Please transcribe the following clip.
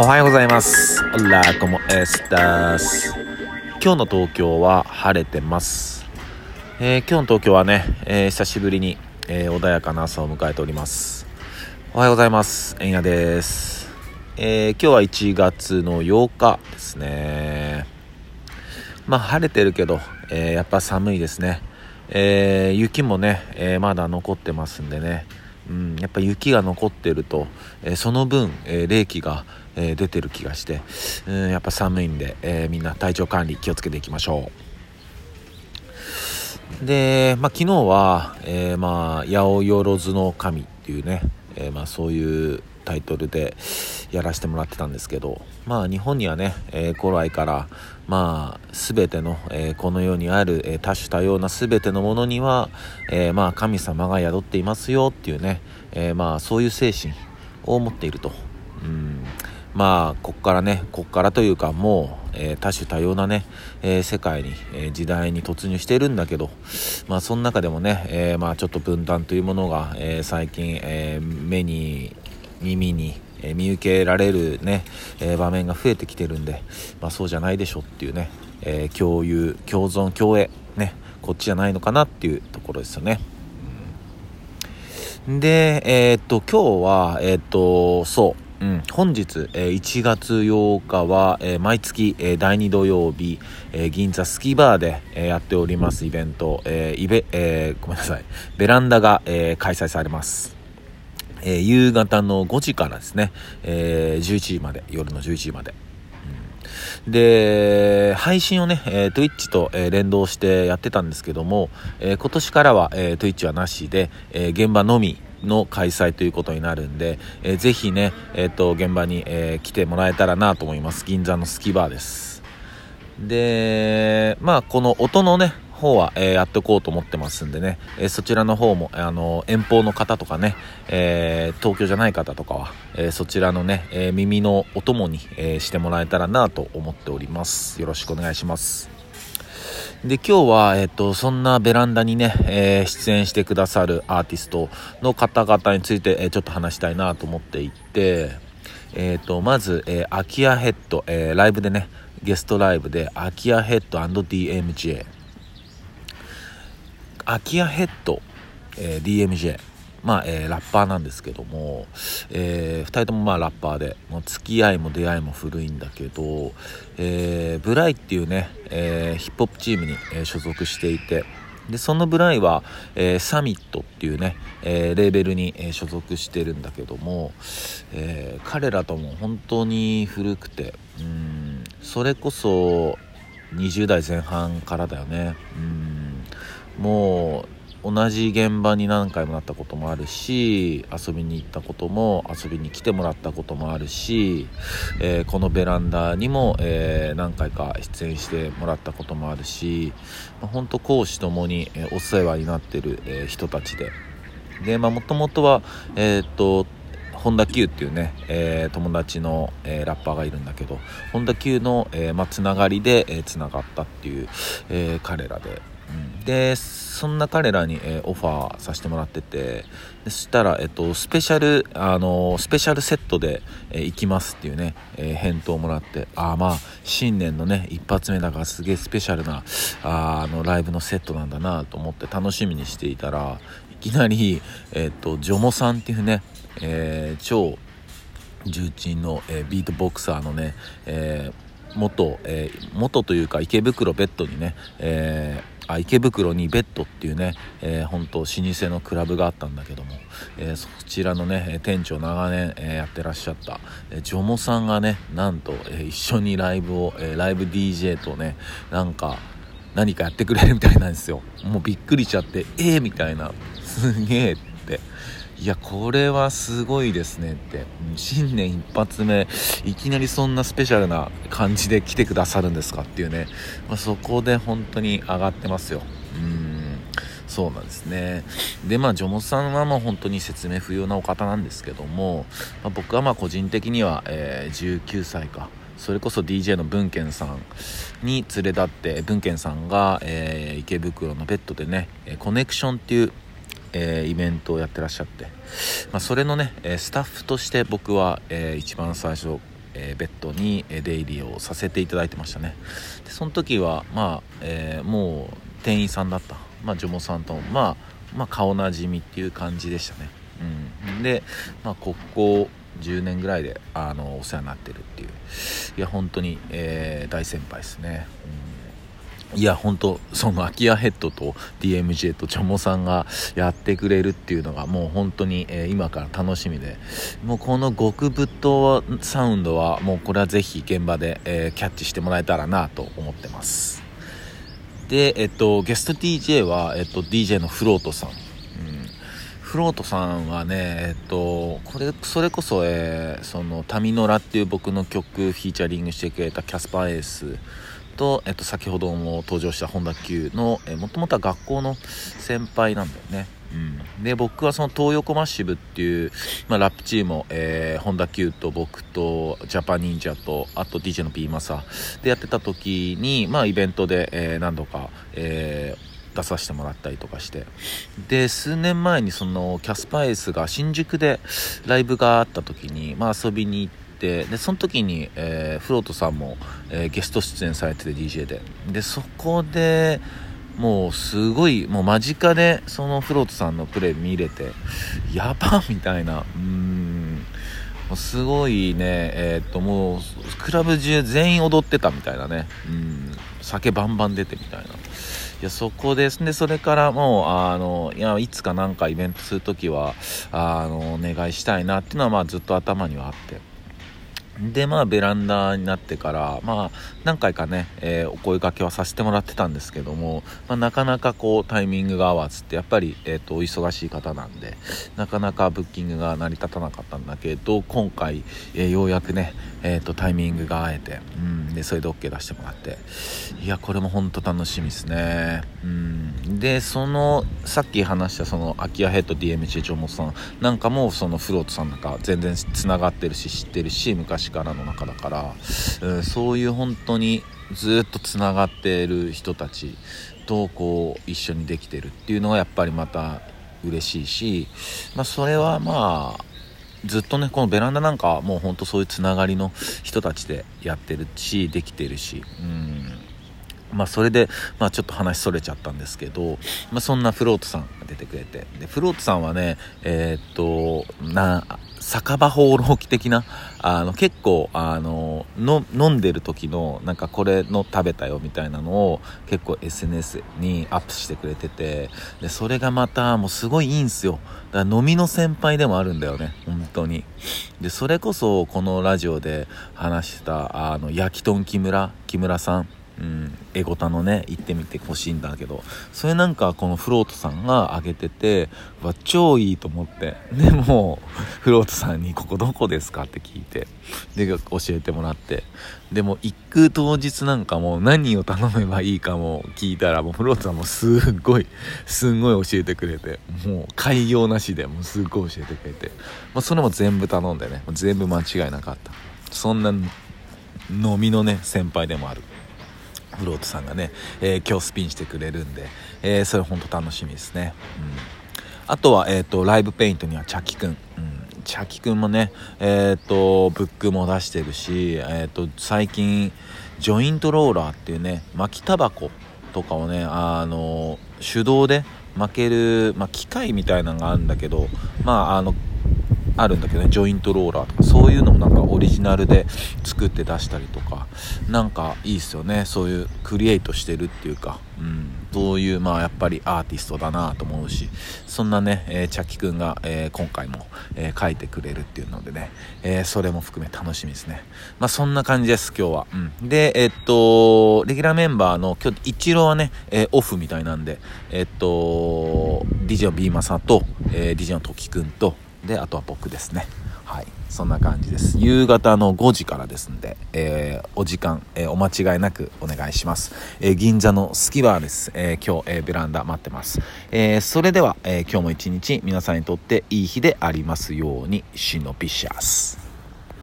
おはようございます。ラコモエスタス。今日の東京は晴れてます。えー今日の東京はね、えー久しぶりに、えー穏やかな朝を迎えております。おはようございます。えんやです。えー今日は1月の8日ですね。まあ晴れてるけど、えーやっぱ寒いですね。えー雪もね、えーまだ残ってますんでね。うん、やっぱ雪が残ってると、えーその分、えー冷気が、えー出てる気がして、うん、やっぱ寒いんで、えーみんな体調管理気をつけていきましょう。で、まあ、昨日は、えーまあ、八百万の神っていうね、えまあ、そういうタイトルでやらせてもらってたんですけど、まあ、日本にはね、え古来から、まあ、全ての、えこの世にある、え多種多様な全てのものには、えまあ、神様が宿っていますよっていうね、えまあ、そういう精神を持っていると。うんまあこっからねこっからというかもう、えー多種多様なね、えー世界に、えー時代に突入しているんだけどまあその中でもね、えーまあちょっと分断というものが、えー最近、えー目に耳に、えー見受けられるね、えー場面が増えてきてるんで、まあ、そうじゃないでしょっていうね、えー共有共存共栄ねこっちじゃないのかなっていうところですよね。で、えーっと、今日は、えーっと、そう、うん、本日、えー1月8日は、えー毎月、えー第2土曜日、え銀座スキーバーで、えやっておりますイベント、えーイベ、えごめんなさい、ベランダが、え開催されます。え夕方の5時からですね、えー11時まで、夜の11時まで。で、配信をね、えー、Twitch と、えー連動してやってたんですけども、えー今年からは、えー Twitch はなしで、えー現場のみの開催ということになるんで、えーぜひね、えっ、と、現場に、えー来てもらえたらなと思います。銀座のスキバーです。で、まあ、この音のね、方は、えーやっていこうと思ってますんでね、えーそちらの方も、あの、遠方の方とかね、えー東京じゃない方とかは、えそちらのね、え耳のお供に、えしてもらえたらなと思っております。よろしくお願いします。で、今日は、えっ、と、そんなベランダにね、えー出演してくださるアーティストの方々について、えーちょっと話したいなと思っていて、えっ、と、まず、えー、アキアヘッド、えーライブでね、ゲストライブで、アキアヘッド &DMJ。アキアヘッド、えー DMJ。まあ、えーラッパーなんですけども、え2人ともまあラッパーで、もう付き合いも出会いも古いんだけど、えーブライっていうね、えーヒップホップチームに、えー所属していて、で、そのブライは、えーサミットっていうね、えーレーベルに、えー所属してるんだけども、えー彼らとも本当に古くて、うん、それこそ20代前半からだよね。うん、もう、同じ現場に何回もなったこともあるし遊びに行ったことも遊びに来てもらったこともあるし、えーこのベランダにも、えー何回か出演してもらったこともあるし、まあ、本当講師ともに、えお世話になってる、え人たちで。でまあもともとはえーっと本田 Q っていうね、えー友達の、えーラッパーがいるんだけど本田 Q の、えーまあ、つながりで、えーつながったっていう、え彼らで、でそんな彼らに、えーオファーさせてもらっててそしたら、えっと、スペシャル、あのースペシャルセットで、えー行きますっていうね、え返答をもらってああまあ新年のね一発目だからすげえスペシャルなあのライブのセットなんだなと思って楽しみにしていたらいきなり、えっとジョモさんっていうね、え超重鎮の、えビートボクサーのね、え元、え元というか池袋ベッドにね、えーあ池袋にベッドっていうね、えー、本当老舗のクラブがあったんだけども、えーそちらのね店長長年、えーやってらっしゃった、えージョモさんがねなんと、え一緒にライブを、えライブ DJ とねなんか何かやってくれるみたいなんですよ。もうびっくりしちゃってええ、みたいな。すげえいやこれはすごいですねって。新年一発目いきなりそんなスペシャルな感じで来てくださるんですかっていうね、まあ、そこで本当に上がってますよ。うん。そうなんですね。でまあジョモさんはもう本当に説明不要なお方なんですけども、まあ、僕はまあ個人的には、えー19歳か。それこそ DJ の文献さんに連れ立って文献さんが、えー池袋のベッドでねコネクションっていうえーイベントをやってらっしゃって、まあ、それのね、えスタッフとして僕は、えー一番最初、えベッドに出入りをさせていただいてましたね。でその時はまあ、えもう店員さんだった、まあ、ジョモさんとまあまあ顔なじみっていう感じでしたね。うん。で、まあ、ここ10年ぐらいであのお世話になってるっていう。いや本当に、えー、大先輩ですね、うん、いや本当その空き家ヘッドと DMJ とチョモさんがやってくれるっていうのがもう本当に、えー、今から楽しみで。もうこの極太サウンドはもうこれはぜひ現場で、えー、キャッチしてもらえたらなと思ってます。で、えっと、ゲスト DJ は、えっと、DJ のフロートさん。フロートさんはね、えっと、これ、それこそ、えー、その、タミノラっていう僕の曲フィーチャリングしてくれたキャスパーエースと、えっと、先ほども登場した本田久の、えー、もともとは学校の先輩なんだよね。うん、で僕はその東横 Massive っていう、まあ、ラップチームを、えー、本田久と僕とジャパン忍者とあと DJ の B マサでやってた時に、まあ、イベントで、えー、何度か、えー出させてもらったりとかしてで数年前にそのキャスパイスが新宿でライブがあった時に、まあ、遊びに行ってでその時に、えー、フロートさんも、えー、ゲスト出演されてて DJ で。でそこでもうすごいもう間近でそのフロートさんのプレー見れてやばみたいな。うん。すごいねえー、っともうクラブ中全員踊ってたみたいなね。うん。酒バンバン出てみたいな。いやそこです。ねそれからもうあのいやいつかなんかイベントする時はあのお願いしたいなっていうのはまあずっと頭にはあって。でまあベランダになってからまあ何回かね、えー、お声掛けはさせてもらってたんですけども、まあ、なかなかこうタイミングが合わずってやっぱり、えーと、お忙しい方なんでなかなかブッキングが成り立たなかったんだけど今回、えー、ようやくね、えーと、タイミングが合えて、うん、でそれで OK 出してもらっていやこれも本当楽しみですね、うん、でそのさっき話したその空き家ヘッド DMJ ジョモさんなんかもそのフロートさんなんか全然つながってるし知ってるし昔力の中だから、うん、そういう本当にずっとつながっている人たちとこう一緒にできてるっていうのがやっぱりまた嬉しいし、まあ、それはまあずっとねこのベランダなんかもうほんとそういうつながりの人たちでやってるしできてるしうん。まあそれで、まあちょっと話それちゃったんですけど、まあそんなフロートさんが出てくれて、で、フロートさんはね、えー、っと、な、酒場放浪記的な、あの、結構、あの、の、飲んでる時の、なんかこれの食べたよみたいなのを結構 SNS にアップしてくれてて、で、それがまたもうすごいいいんすよ。だから飲みの先輩でもあるんだよね、本当に。で、それこそこのラジオで話した、あの、焼き豚木村、木村さん。うん、エゴタのね行ってみてほしいんだけどそれなんかこのフロートさんが上げててわ超いいと思って。でもフロートさんに「ここどこですか?」って聞いてで教えてもらって。でも行く当日なんかもう何を頼めばいいかも聞いたらもうフロートさんもすっごいすんごい教えてくれてもう開業なしでもうすっごい教えてくれて、まあ、それも全部頼んでね全部間違いなかった。そんな飲みのね先輩でもある。フロートさんがね、えー、今日スピンしてくれるんで、えー、それ本当楽しみですね。うん、あとは、えっ、ー、と、ライブペイントにはチャキくん。うんチャキくんもね、えっ、と、ブックも出してるし、えっ、と、最近、ジョイントローラーっていうね、巻きタバコとかをね、あの、手動で巻ける、まあ、機械みたいなのがあるんだけど、まあ、あの、あるんだけどねジョイントローラーとかそういうのもなんかオリジナルで作って出したりとかなんかいいっすよね。そういうクリエイトしてるっていうか、うん、そういうまあやっぱりアーティストだなと思うしそんなね、えー、チャキくんが、えー、今回も、えー、書いてくれるっていうのでね、えそれも含め楽しみですね。まあそんな感じです今日は、うん、でえっとレギュラーメンバーの今日一郎はね、えオフみたいなんでえっと DJ のビーマさんと、えー DJ の時くんとであとは僕ですね。はい。そんな感じです。夕方の5時からですんで、えー、お時間、えー、お間違いなくお願いします、えー、銀座のスキバーです、え今日、えベランダ待ってます、えそれでは、え今日も一日皆さんにとっていい日でありますようにシノピシャス。